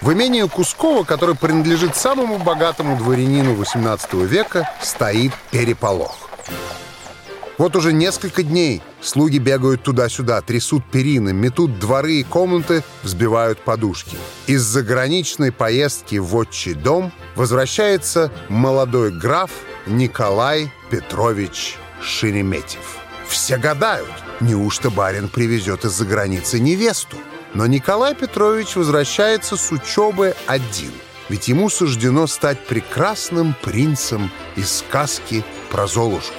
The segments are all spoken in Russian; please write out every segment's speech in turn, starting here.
В имении Кускова, который принадлежит самому богатому дворянину XVIII века, стоит переполох. Вот уже несколько дней слуги бегают туда-сюда, трясут перины, метут дворы и комнаты, взбивают подушки. Из заграничной поездки в отчий дом возвращается молодой граф Николай Петрович Шереметьев. Все гадают, неужто барин привезет из-за границы невесту? Но Николай Петрович возвращается с учебы один, ведь ему суждено стать прекрасным принцем из сказки про Золушку.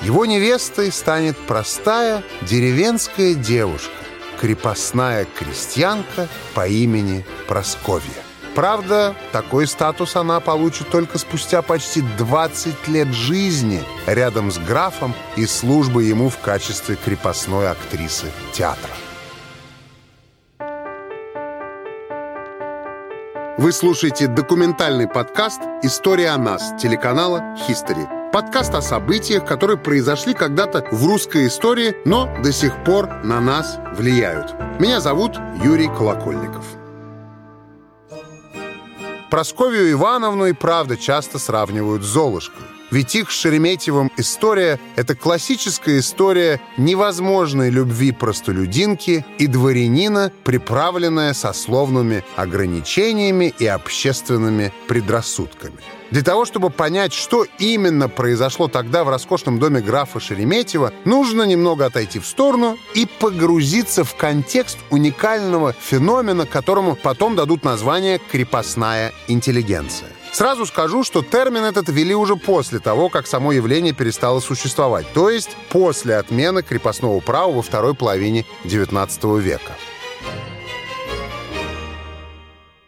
Его невестой станет простая деревенская девушка, крепостная крестьянка по имени Просковья. Правда, такой статус она получит только спустя почти 20 лет жизни рядом с графом и службы ему в качестве крепостной актрисы театра. Вы слушаете документальный подкаст «История о нас» телеканала «Хистори». Подкаст о событиях, которые произошли когда-то в русской истории, но до сих пор на нас влияют. Меня зовут Юрий Колокольников. Просковью Ивановну и правда часто сравнивают с Золушкой. Ведь их с Шереметьевым история — это классическая история невозможной любви простолюдинки и дворянина, приправленная сословными ограничениями и общественными предрассудками. Для того, чтобы понять, что именно произошло тогда в роскошном доме графа Шереметьева, нужно немного отойти в сторону и погрузиться в контекст уникального феномена, которому потом дадут название «крепостная интеллигенция». Сразу скажу, что термин этот ввели уже после того, как само явление перестало существовать, то есть после отмены крепостного права во второй половине XIX века.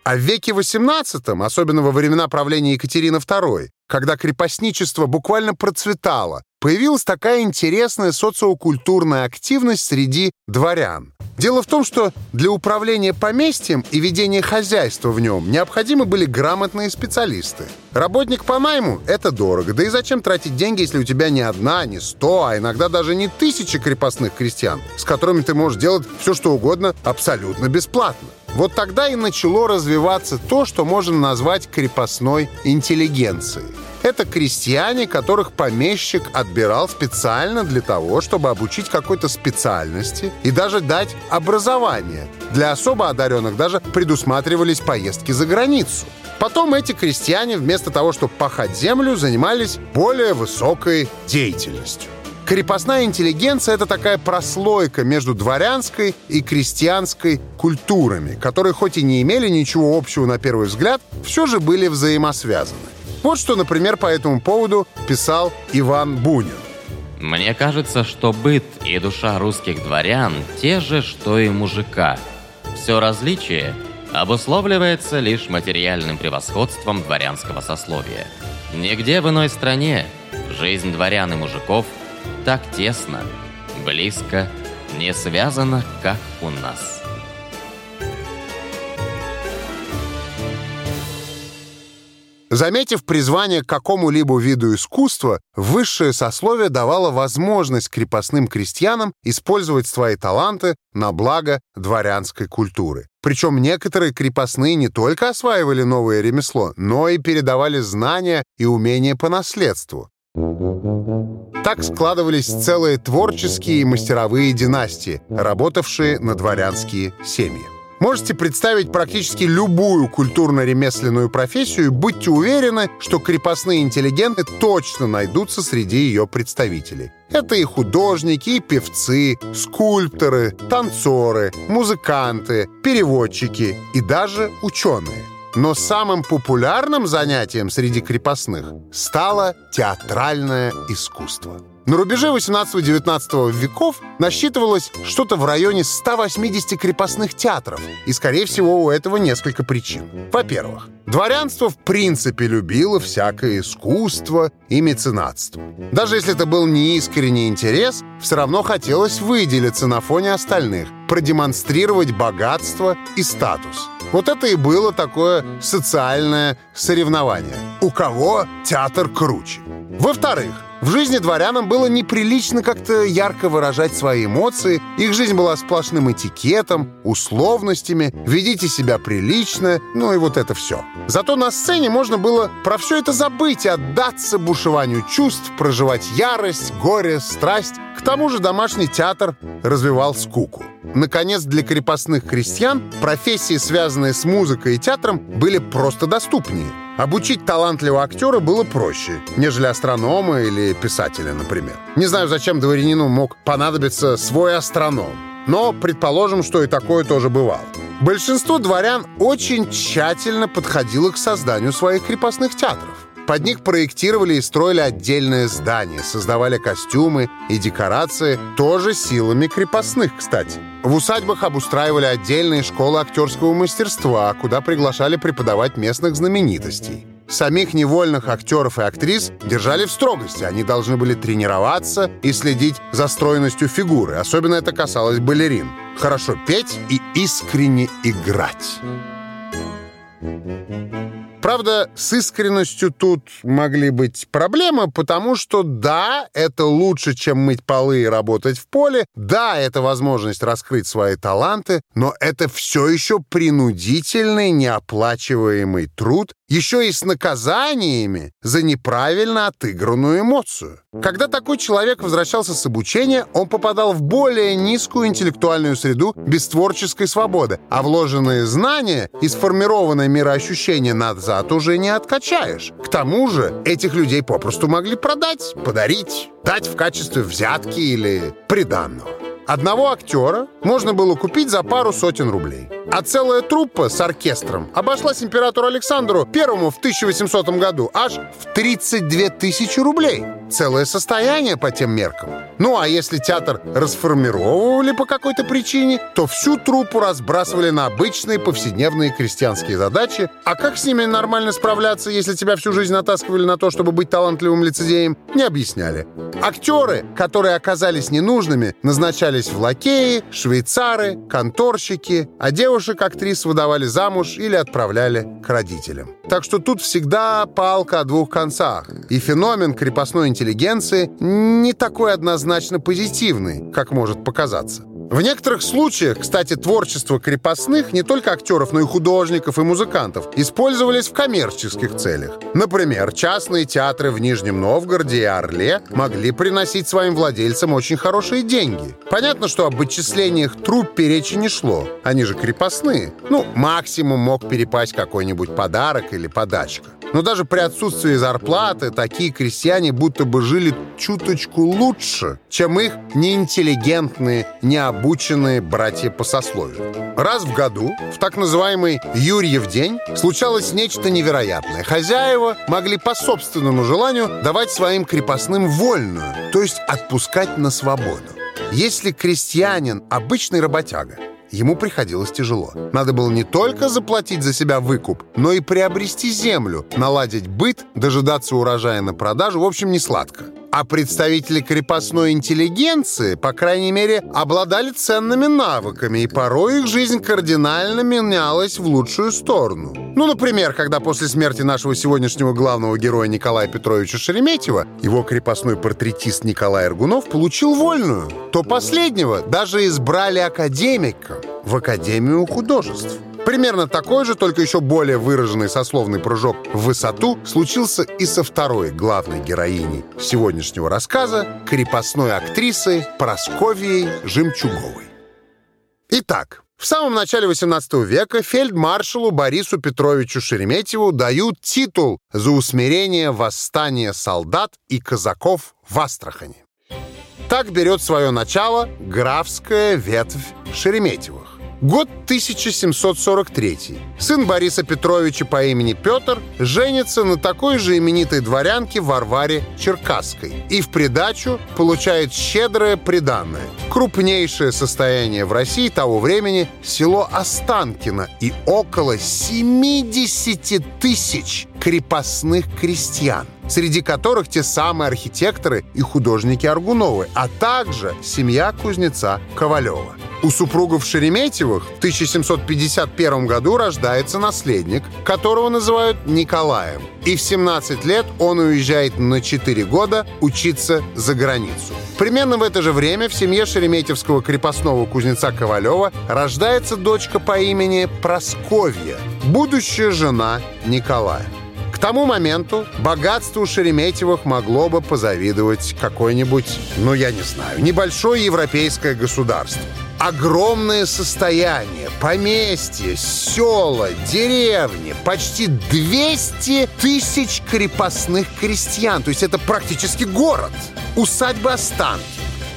А в веке XVIII, особенно во времена правления Екатерины II, когда крепостничество буквально процветало, появилась такая интересная социокультурная активность среди дворян. Дело в том, что для управления поместьем и ведения хозяйства в нем необходимы были грамотные специалисты. Работник по найму — это дорого. Да и зачем тратить деньги, если у тебя не одна, не сто, а иногда даже не тысячи крепостных крестьян, с которыми ты можешь делать все, что угодно абсолютно бесплатно. Вот тогда и начало развиваться то, что можно назвать крепостной интеллигенцией. Это крестьяне, которых помещик отбирал специально для того, чтобы обучить какой-то специальности и даже дать образование. Для особо одаренных даже предусматривались поездки за границу. Потом эти крестьяне вместо того, чтобы пахать землю, занимались более высокой деятельностью. Крепостная интеллигенция — это такая прослойка между дворянской и крестьянской культурами, которые хоть и не имели ничего общего на первый взгляд, все же были взаимосвязаны. Вот что, например, по этому поводу писал Иван Бунин. Мне кажется, что быт и душа русских дворян те же, что и мужика. Все различие обусловливается лишь материальным превосходством дворянского сословия. Нигде в иной стране жизнь дворян и мужиков – так тесно, близко, не связано, как у нас. Заметив призвание к какому-либо виду искусства, высшее сословие давало возможность крепостным крестьянам использовать свои таланты на благо дворянской культуры. Причем некоторые крепостные не только осваивали новое ремесло, но и передавали знания и умения по наследству. Так складывались целые творческие и мастеровые династии, работавшие на дворянские семьи. Можете представить практически любую культурно-ремесленную профессию и будьте уверены, что крепостные интеллигенты точно найдутся среди ее представителей. Это и художники, и певцы, скульпторы, танцоры, музыканты, переводчики и даже ученые. Но самым популярным занятием среди крепостных стало театральное искусство. На рубеже 18-19 веков насчитывалось что-то в районе 180 крепостных театров, и, скорее всего, у этого несколько причин. Во-первых, дворянство в принципе любило всякое искусство и меценатство. Даже если это был неискренний интерес, все равно хотелось выделиться на фоне остальных, продемонстрировать богатство и статус. Вот это и было такое социальное соревнование. У кого театр круче? Во-вторых, в жизни дворянам было неприлично как-то ярко выражать свои эмоции, их жизнь была сплошным этикетом, условностями, ведите себя прилично, ну и вот это все. Зато на сцене можно было про все это забыть и отдаться бушеванию чувств, проживать ярость, горе, страсть. К тому же домашний театр развивал скуку. Наконец, для крепостных крестьян профессии, связанные с музыкой и театром, были просто доступнее – Обучить талантливого актера было проще, нежели астронома или писателя, например. Не знаю, зачем дворянину мог понадобиться свой астроном, но предположим, что и такое тоже бывало. Большинство дворян очень тщательно подходило к созданию своих крепостных театров. Под них проектировали и строили отдельное здание, создавали костюмы и декорации, тоже силами крепостных, кстати. В усадьбах обустраивали отдельные школы актерского мастерства, куда приглашали преподавать местных знаменитостей. Самих невольных актеров и актрис держали в строгости. Они должны были тренироваться и следить за стройностью фигуры. Особенно это касалось балерин. Хорошо петь и искренне играть. Правда, с искренностью тут могли быть проблемы, потому что да, это лучше, чем мыть полы и работать в поле, да, это возможность раскрыть свои таланты, но это все еще принудительный, неоплачиваемый труд, еще и с наказаниями за неправильно отыгранную эмоцию. Когда такой человек возвращался с обучения, он попадал в более низкую интеллектуальную среду без творческой свободы, а вложенные знания и сформированное мироощущение назад уже не откачаешь. К тому же этих людей попросту могли продать, подарить, дать в качестве взятки или приданного. Одного актера можно было купить за пару сотен рублей. А целая труппа с оркестром обошлась императору Александру Первому в 1800 году аж в 32 тысячи рублей. Целое состояние по тем меркам. Ну а если театр расформировывали по какой-то причине, то всю труппу разбрасывали на обычные повседневные крестьянские задачи. А как с ними нормально справляться, если тебя всю жизнь натаскивали на то, чтобы быть талантливым лицедеем, не объясняли. Актеры, которые оказались ненужными, назначались в лакеи, швейцары, конторщики, а девушек-актрис выдавали замуж или отправляли к родителям. Так что тут всегда палка о двух концах. И феномен крепостной интеллигенции не такой однозначно позитивный, как может показаться. В некоторых случаях, кстати, творчество крепостных, не только актеров, но и художников и музыкантов, использовались в коммерческих целях. Например, частные театры в Нижнем Новгороде и Орле могли приносить своим владельцам очень хорошие деньги. Понятно, что об отчислениях труппе речи не шло. Они же крепостные. Ну, максимум мог перепасть какой-нибудь подарок или подачка. Но даже при отсутствии зарплаты такие крестьяне будто бы жили чуточку лучше, чем их неинтеллигентные, необученные братья по сословию. Раз в году, в так называемый Юрьев день, случалось нечто невероятное. Хозяева могли по собственному желанию давать своим крепостным вольную, то есть отпускать на свободу. Если крестьянин – обычный работяга, ему приходилось тяжело. Надо было не только заплатить за себя выкуп, но и приобрести землю, наладить быт, дожидаться урожая на продажу, в общем, не сладко. А представители крепостной интеллигенции, по крайней мере, обладали ценными навыками, и порой их жизнь кардинально менялась в лучшую сторону. Ну, например, когда после смерти нашего сегодняшнего главного героя Николая Петровича Шереметьева его крепостной портретист Николай Иргунов получил вольную, то последнего даже избрали академиком в Академию художеств. Примерно такой же, только еще более выраженный сословный прыжок в высоту случился и со второй главной героиней сегодняшнего рассказа, крепостной актрисой Просковией Жемчуговой. Итак, в самом начале XVIII века фельдмаршалу Борису Петровичу Шереметьеву дают титул за усмирение восстания солдат и казаков в Астрахани. Так берет свое начало графская ветвь Шереметьевых. Год 1743. Сын Бориса Петровича по имени Петр женится на такой же именитой дворянке Варваре Черкасской и в придачу получает щедрое приданное. Крупнейшее состояние в России того времени – село Останкино и около 70 тысяч крепостных крестьян, среди которых те самые архитекторы и художники Аргуновы, а также семья кузнеца Ковалева – У супругов Шереметьевых в 1751 году рождается наследник, которого называют Николаем. И в 17 лет он уезжает на 4 года учиться за границу. Примерно в это же время в семье шереметьевского крепостного кузнеца Ковалева рождается дочка по имени Просковья, будущая жена Николая. К тому моменту богатству Шереметьевых могло бы позавидовать какое-нибудь, ну я не знаю, небольшое европейское государство. Огромное состояние, поместье, села, деревни, почти 200 тысяч крепостных крестьян. То есть это практически город. Усадьба Останки,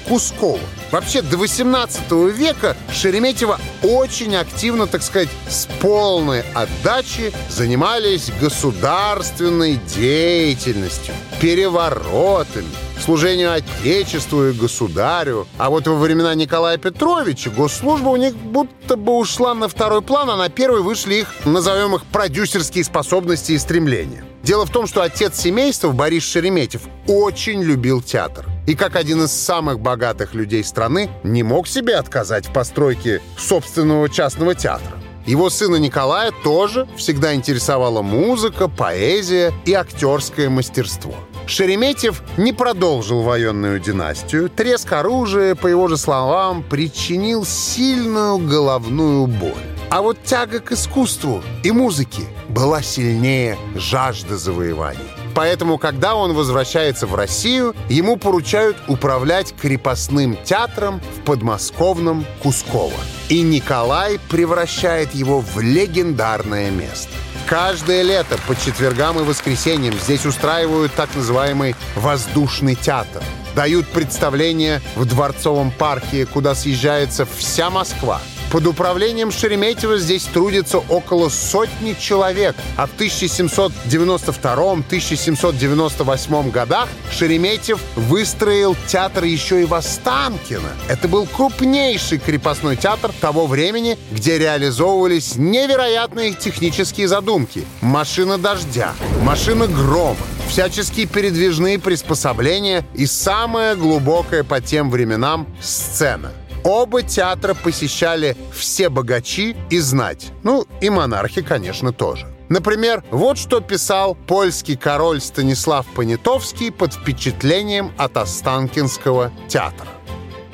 Кускова, Вообще, до 18 века Шереметьево очень активно, так сказать, с полной отдачей занимались государственной деятельностью, переворотами, служению Отечеству и государю. А вот во времена Николая Петровича госслужба у них будто бы ушла на второй план, а на первый вышли их, назовем их, продюсерские способности и стремления. Дело в том, что отец семейства, Борис Шереметьев, очень любил театр. И как один из самых богатых людей страны, не мог себе отказать в постройке собственного частного театра. Его сына Николая тоже всегда интересовала музыка, поэзия и актерское мастерство. Шереметьев не продолжил военную династию. Треск оружия, по его же словам, причинил сильную головную боль. А вот тяга к искусству и музыке была сильнее жажды завоеваний. Поэтому, когда он возвращается в Россию, ему поручают управлять крепостным театром в подмосковном Кусково. И Николай превращает его в легендарное место. Каждое лето по четвергам и воскресеньям здесь устраивают так называемый «воздушный театр». Дают представления в Дворцовом парке, куда съезжается вся Москва – под управлением Шереметьева здесь трудится около сотни человек, а в 1792-1798 годах Шереметьев выстроил театр еще и в Останкино. Это был крупнейший крепостной театр того времени, где реализовывались невероятные технические задумки. Машина дождя, машина грома, всяческие передвижные приспособления и самая глубокая по тем временам сцена. Оба театра посещали все богачи и знать. Ну, и монархи, конечно, тоже. Например, вот что писал польский король Станислав Понятовский под впечатлением от Останкинского театра.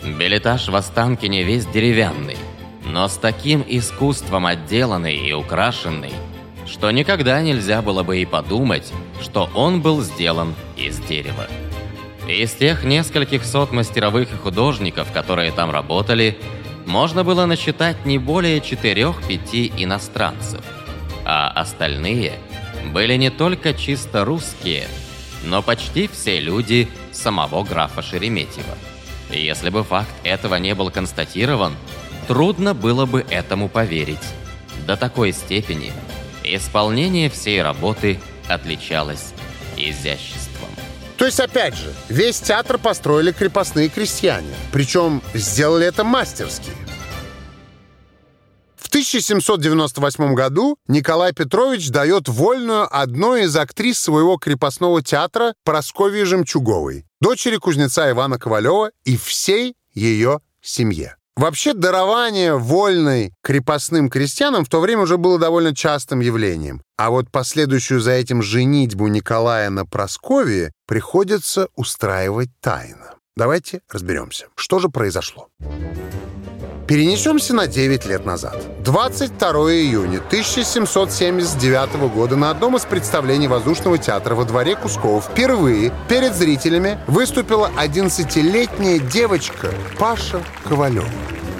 Билетаж в Останкине весь деревянный, но с таким искусством отделанный и украшенный, что никогда нельзя было бы и подумать, что он был сделан из дерева. Из тех нескольких сот мастеровых и художников, которые там работали, можно было насчитать не более четырех-пяти иностранцев, а остальные были не только чисто русские, но почти все люди самого графа Шереметьева. Если бы факт этого не был констатирован, трудно было бы этому поверить. До такой степени исполнение всей работы отличалось изяществом. То есть, опять же, весь театр построили крепостные крестьяне. Причем сделали это мастерски. В 1798 году Николай Петрович дает вольную одной из актрис своего крепостного театра Прасковьи Жемчуговой, дочери кузнеца Ивана Ковалева и всей ее семье. Вообще дарование вольной крепостным крестьянам в то время уже было довольно частым явлением. А вот последующую за этим женитьбу Николая на Прасковье приходится устраивать тайно. Давайте разберемся, что же произошло. Перенесемся на 9 лет назад. 22 июня 1779 года на одном из представлений воздушного театра во дворе Кускова впервые перед зрителями выступила 11-летняя девочка Паша Ковалева.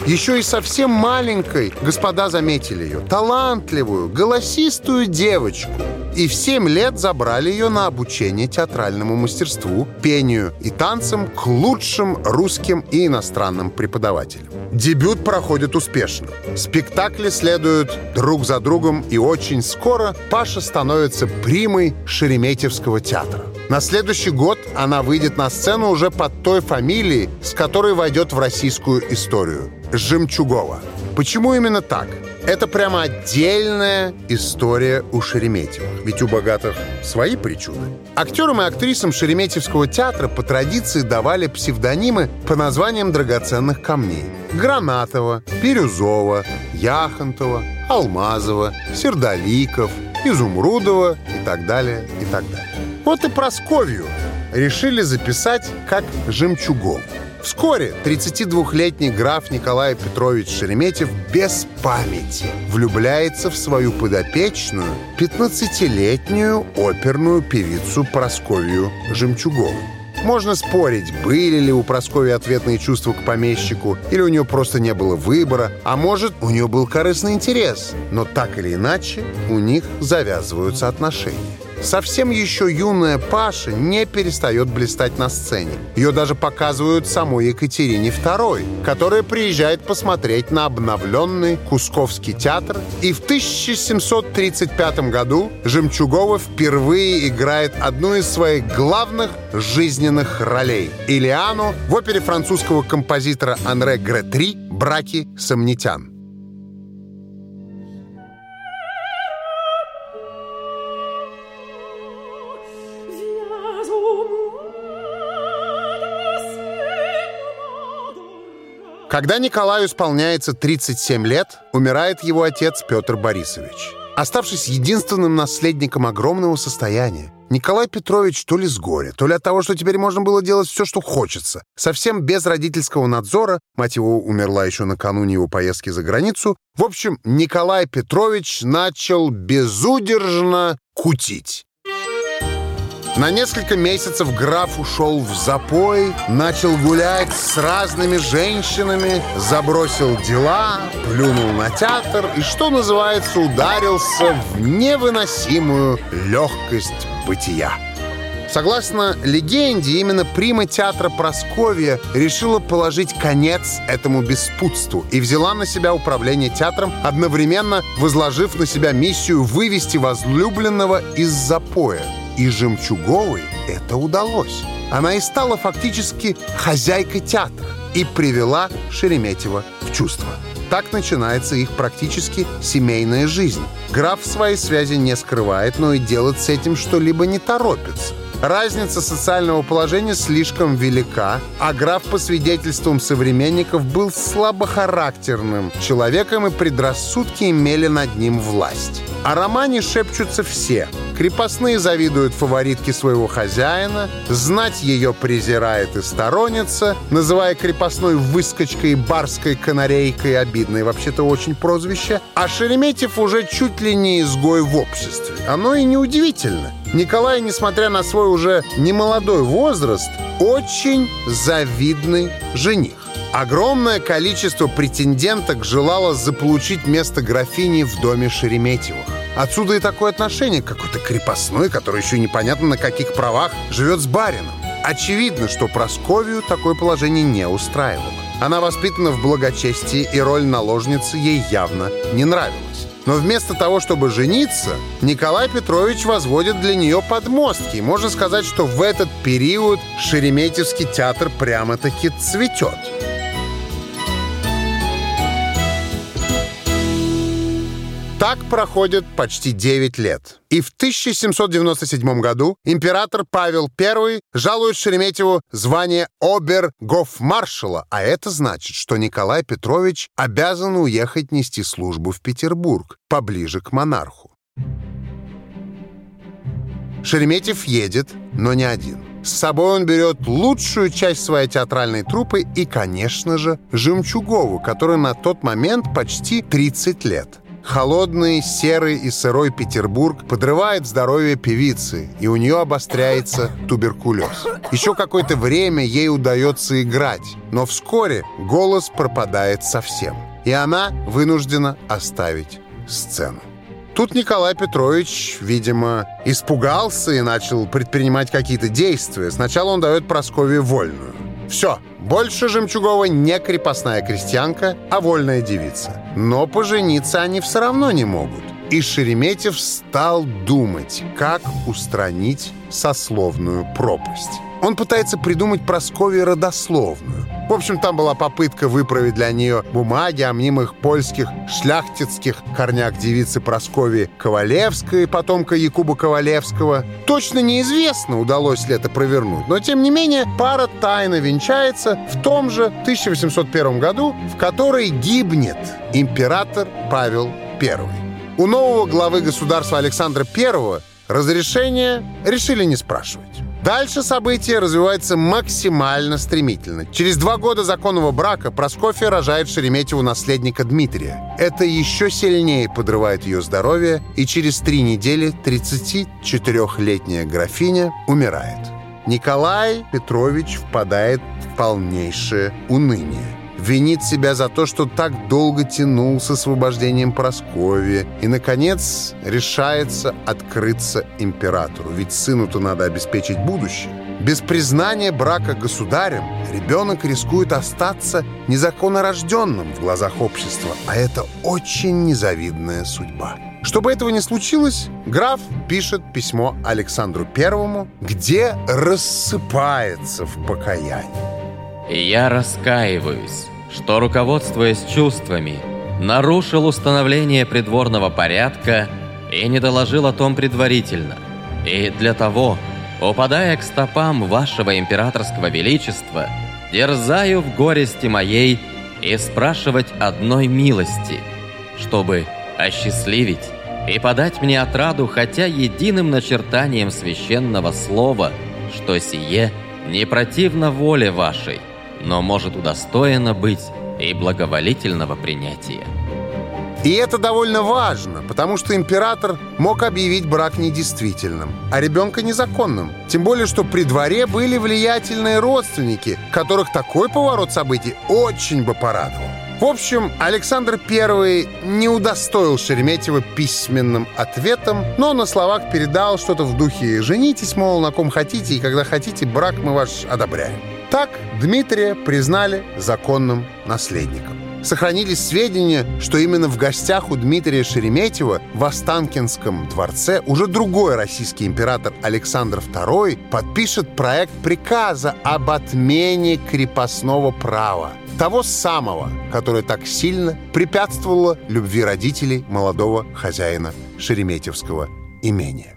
Еще и совсем маленькой господа заметили ее. Талантливую, голосистую девочку. И в 7 лет забрали ее на обучение театральному мастерству, пению и танцам к лучшим русским и иностранным преподавателям. Дебют проходит успешно. Спектакли следуют друг за другом, и очень скоро Паша становится примой Шереметьевского театра. На следующий год она выйдет на сцену уже под той фамилией, с которой войдет в российскую историю – Жемчугова. Почему именно так? Это прямо отдельная история у Шереметьевых. Ведь у богатых свои причуды. Актерам и актрисам Шереметьевского театра по традиции давали псевдонимы по названиям драгоценных камней. Гранатова, Бирюзова, Яхонтова, Алмазова, Сердоликов, Изумрудова и так далее, и так далее. Вот и Просковью решили записать как Жемчугов. Вскоре 32-летний граф Николай Петрович Шереметьев без памяти влюбляется в свою подопечную 15-летнюю оперную певицу Просковью Жемчугову. Можно спорить, были ли у Прасковьи ответные чувства к помещику, или у нее просто не было выбора, а может, у нее был корыстный интерес. Но так или иначе, у них завязываются отношения. Совсем еще юная Паша не перестает блистать на сцене. Ее даже показывают самой Екатерине II, которая приезжает посмотреть на обновленный Кусковский театр. И в 1735 году Жемчугова впервые играет одну из своих главных жизненных ролей – Илиану в опере французского композитора Анре Гретри «Браки сомнитян». Когда Николаю исполняется 37 лет, умирает его отец Петр Борисович. Оставшись единственным наследником огромного состояния, Николай Петрович то ли с горя, то ли от того, что теперь можно было делать все, что хочется, совсем без родительского надзора, мать его умерла еще накануне его поездки за границу, в общем, Николай Петрович начал безудержно кутить. На несколько месяцев граф ушел в запой, начал гулять с разными женщинами, забросил дела, плюнул на театр и, что называется, ударился в невыносимую легкость бытия. Согласно легенде, именно прима театра Просковья решила положить конец этому беспутству и взяла на себя управление театром, одновременно возложив на себя миссию вывести возлюбленного из запоя. И Жемчуговой это удалось. Она и стала фактически хозяйкой театра и привела Шереметьева в чувство. Так начинается их практически семейная жизнь. Граф свои связи не скрывает, но и делать с этим что-либо не торопится. Разница социального положения слишком велика, а граф, по свидетельствам современников, был слабохарактерным человеком, и предрассудки имели над ним власть. О романе шепчутся все. Крепостные завидуют фаворитке своего хозяина, знать ее презирает и сторонится, называя крепостной выскочкой, барской канарейкой, обидной вообще-то очень прозвище, а Шереметьев уже чуть ли не изгой в обществе. Оно и неудивительно. Николай, несмотря на свой уже немолодой возраст, очень завидный жених. Огромное количество претенденток желало заполучить место графини в доме Шереметьевых. Отсюда и такое отношение какой-то крепостной, который еще непонятно на каких правах живет с барином. Очевидно, что Просковию такое положение не устраивало. Она воспитана в благочестии, и роль наложницы ей явно не нравилась. Но вместо того, чтобы жениться, Николай Петрович возводит для нее подмостки. И можно сказать, что в этот период Шереметьевский театр прямо-таки цветет. Так проходит почти 9 лет. И в 1797 году император Павел I жалует Шереметьеву звание обер-гофмаршала, а это значит, что Николай Петрович обязан уехать нести службу в Петербург, поближе к монарху. Шереметьев едет, но не один. С собой он берет лучшую часть своей театральной труппы и, конечно же, Жемчугову, которой на тот момент почти 30 лет – Холодный, серый и сырой Петербург подрывает здоровье певицы, и у нее обостряется туберкулез. Еще какое-то время ей удается играть, но вскоре голос пропадает совсем, и она вынуждена оставить сцену. Тут Николай Петрович, видимо, испугался и начал предпринимать какие-то действия. Сначала он дает Прасковье вольную. Все, больше Жемчугова не крепостная крестьянка, а вольная девица. Но пожениться они все равно не могут. И Шереметьев стал думать, как устранить сословную пропасть. Он пытается придумать Прасковье родословную. В общем, там была попытка выправить для нее бумаги о мнимых польских шляхтицких корнях девицы Прасковьи Ковалевской, потомка Якуба Ковалевского. Точно неизвестно, удалось ли это провернуть, но, тем не менее, пара тайно венчается в том же 1801 году, в которой гибнет император Павел I. У нового главы государства Александра I разрешение решили не спрашивать. Дальше события развиваются максимально стремительно. Через два года законного брака Проскофья рожает Шереметьеву наследника Дмитрия. Это еще сильнее подрывает ее здоровье, и через три недели 34-летняя графиня умирает. Николай Петрович впадает в полнейшее уныние винит себя за то, что так долго тянул с освобождением Прасковья и, наконец, решается открыться императору, ведь сыну-то надо обеспечить будущее. Без признания брака государем ребенок рискует остаться незаконнорожденным в глазах общества, а это очень незавидная судьба. Чтобы этого не случилось, граф пишет письмо Александру Первому, где рассыпается в покаянии. «Я раскаиваюсь что, руководствуясь чувствами, нарушил установление придворного порядка и не доложил о том предварительно. И для того, упадая к стопам вашего императорского величества, дерзаю в горести моей и спрашивать одной милости, чтобы осчастливить и подать мне отраду хотя единым начертанием священного слова, что сие не противно воле вашей, но может удостоено быть и благоволительного принятия. И это довольно важно, потому что император мог объявить брак недействительным, а ребенка незаконным. Тем более, что при дворе были влиятельные родственники, которых такой поворот событий очень бы порадовал. В общем, Александр I не удостоил Шереметьева письменным ответом, но на словах передал что-то в духе «женитесь, мол, на ком хотите, и когда хотите, брак мы ваш одобряем». Так Дмитрия признали законным наследником. Сохранились сведения, что именно в гостях у Дмитрия Шереметьева в Останкинском дворце уже другой российский император Александр II подпишет проект приказа об отмене крепостного права. Того самого, которое так сильно препятствовало любви родителей молодого хозяина Шереметьевского имения.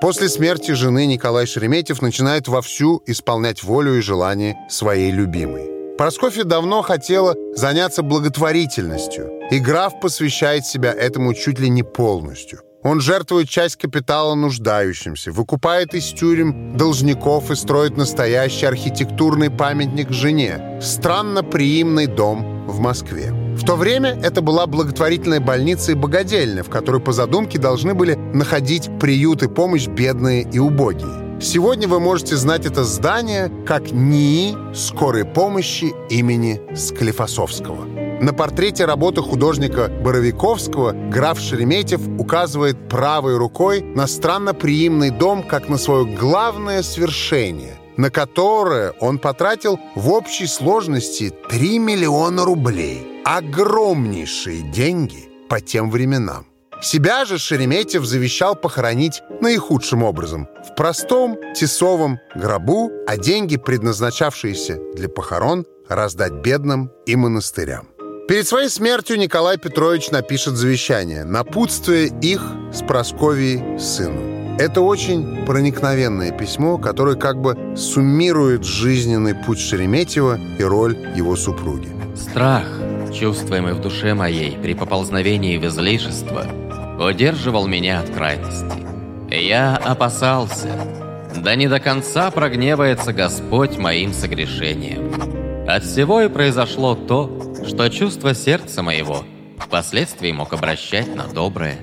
После смерти жены Николай Шереметьев начинает вовсю исполнять волю и желания своей любимой. Просковья давно хотела заняться благотворительностью, и граф посвящает себя этому чуть ли не полностью. Он жертвует часть капитала нуждающимся, выкупает из тюрем должников и строит настоящий архитектурный памятник жене – странно приимный дом в Москве. В то время это была благотворительная больница и богадельня, в которой по задумке должны были находить приют и помощь бедные и убогие. Сегодня вы можете знать это здание как НИИ скорой помощи имени Склифосовского. На портрете работы художника Боровиковского граф Шереметьев указывает правой рукой на странно приимный дом как на свое главное свершение, на которое он потратил в общей сложности 3 миллиона рублей огромнейшие деньги по тем временам. Себя же Шереметьев завещал похоронить наихудшим образом – в простом тесовом гробу, а деньги, предназначавшиеся для похорон, раздать бедным и монастырям. Перед своей смертью Николай Петрович напишет завещание, напутствуя их с Просковией сыну. Это очень проникновенное письмо, которое как бы суммирует жизненный путь Шереметьева и роль его супруги. Страх чувствуемый в душе моей при поползновении в излишество, удерживал меня от крайности. Я опасался, да не до конца прогневается Господь моим согрешением. От всего и произошло то, что чувство сердца моего впоследствии мог обращать на доброе.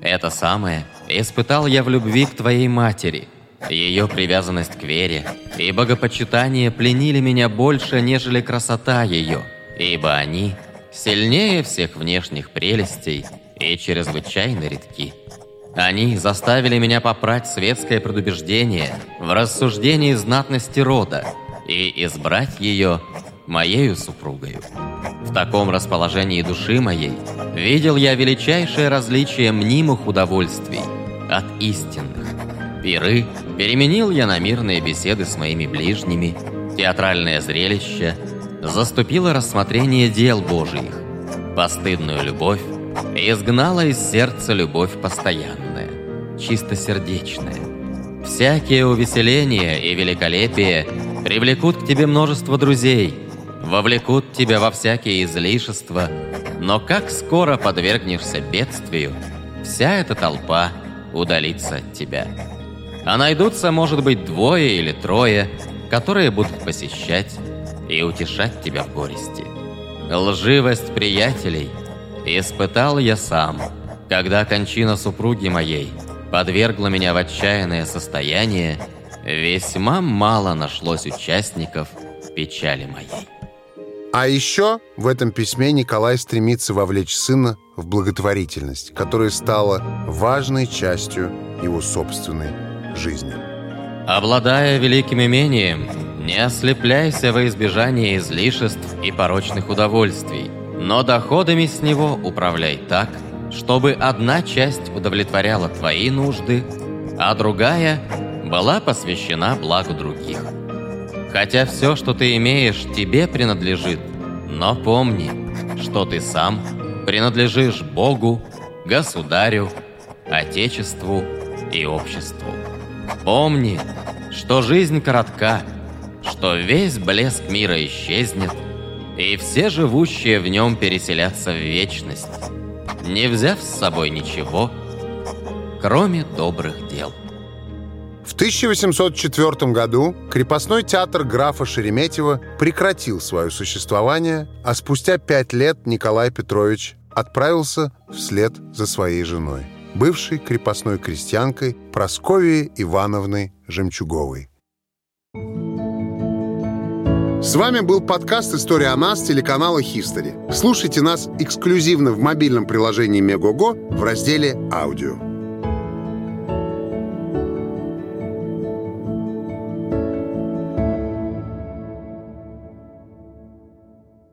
Это самое испытал я в любви к твоей матери. Ее привязанность к вере и богопочитание пленили меня больше, нежели красота ее – ибо они сильнее всех внешних прелестей и чрезвычайно редки. Они заставили меня попрать светское предубеждение в рассуждении знатности рода и избрать ее моею супругою. В таком расположении души моей видел я величайшее различие мнимых удовольствий от истинных. Пиры, Переменил я на мирные беседы с моими ближними, театральное зрелище, заступило рассмотрение дел Божиих, постыдную любовь, изгнала из сердца любовь постоянная, чистосердечная. Всякие увеселения и великолепие привлекут к тебе множество друзей, вовлекут тебя во всякие излишества, но как скоро подвергнешься бедствию, вся эта толпа удалится от тебя. А найдутся, может быть, двое или трое, которые будут посещать и утешать тебя в горести. Лживость приятелей испытал я сам, когда кончина супруги моей подвергла меня в отчаянное состояние, весьма мало нашлось участников печали моей. А еще в этом письме Николай стремится вовлечь сына в благотворительность, которая стала важной частью его собственной жизни. Обладая великим имением, не ослепляйся во избежание излишеств и порочных удовольствий, но доходами с него управляй так, чтобы одна часть удовлетворяла твои нужды, а другая была посвящена благу других. Хотя все, что ты имеешь, тебе принадлежит, но помни, что ты сам принадлежишь Богу, Государю, Отечеству и обществу. Помни, что жизнь коротка, что весь блеск мира исчезнет, и все живущие в нем переселятся в вечность, не взяв с собой ничего, кроме добрых дел. В 1804 году крепостной театр графа Шереметьева прекратил свое существование, а спустя пять лет Николай Петрович отправился вслед за своей женой бывшей крепостной крестьянкой Просковией Ивановной Жемчуговой. С вами был подкаст «История о нас» телеканала «Хистори». Слушайте нас эксклюзивно в мобильном приложении Мегого в разделе «Аудио».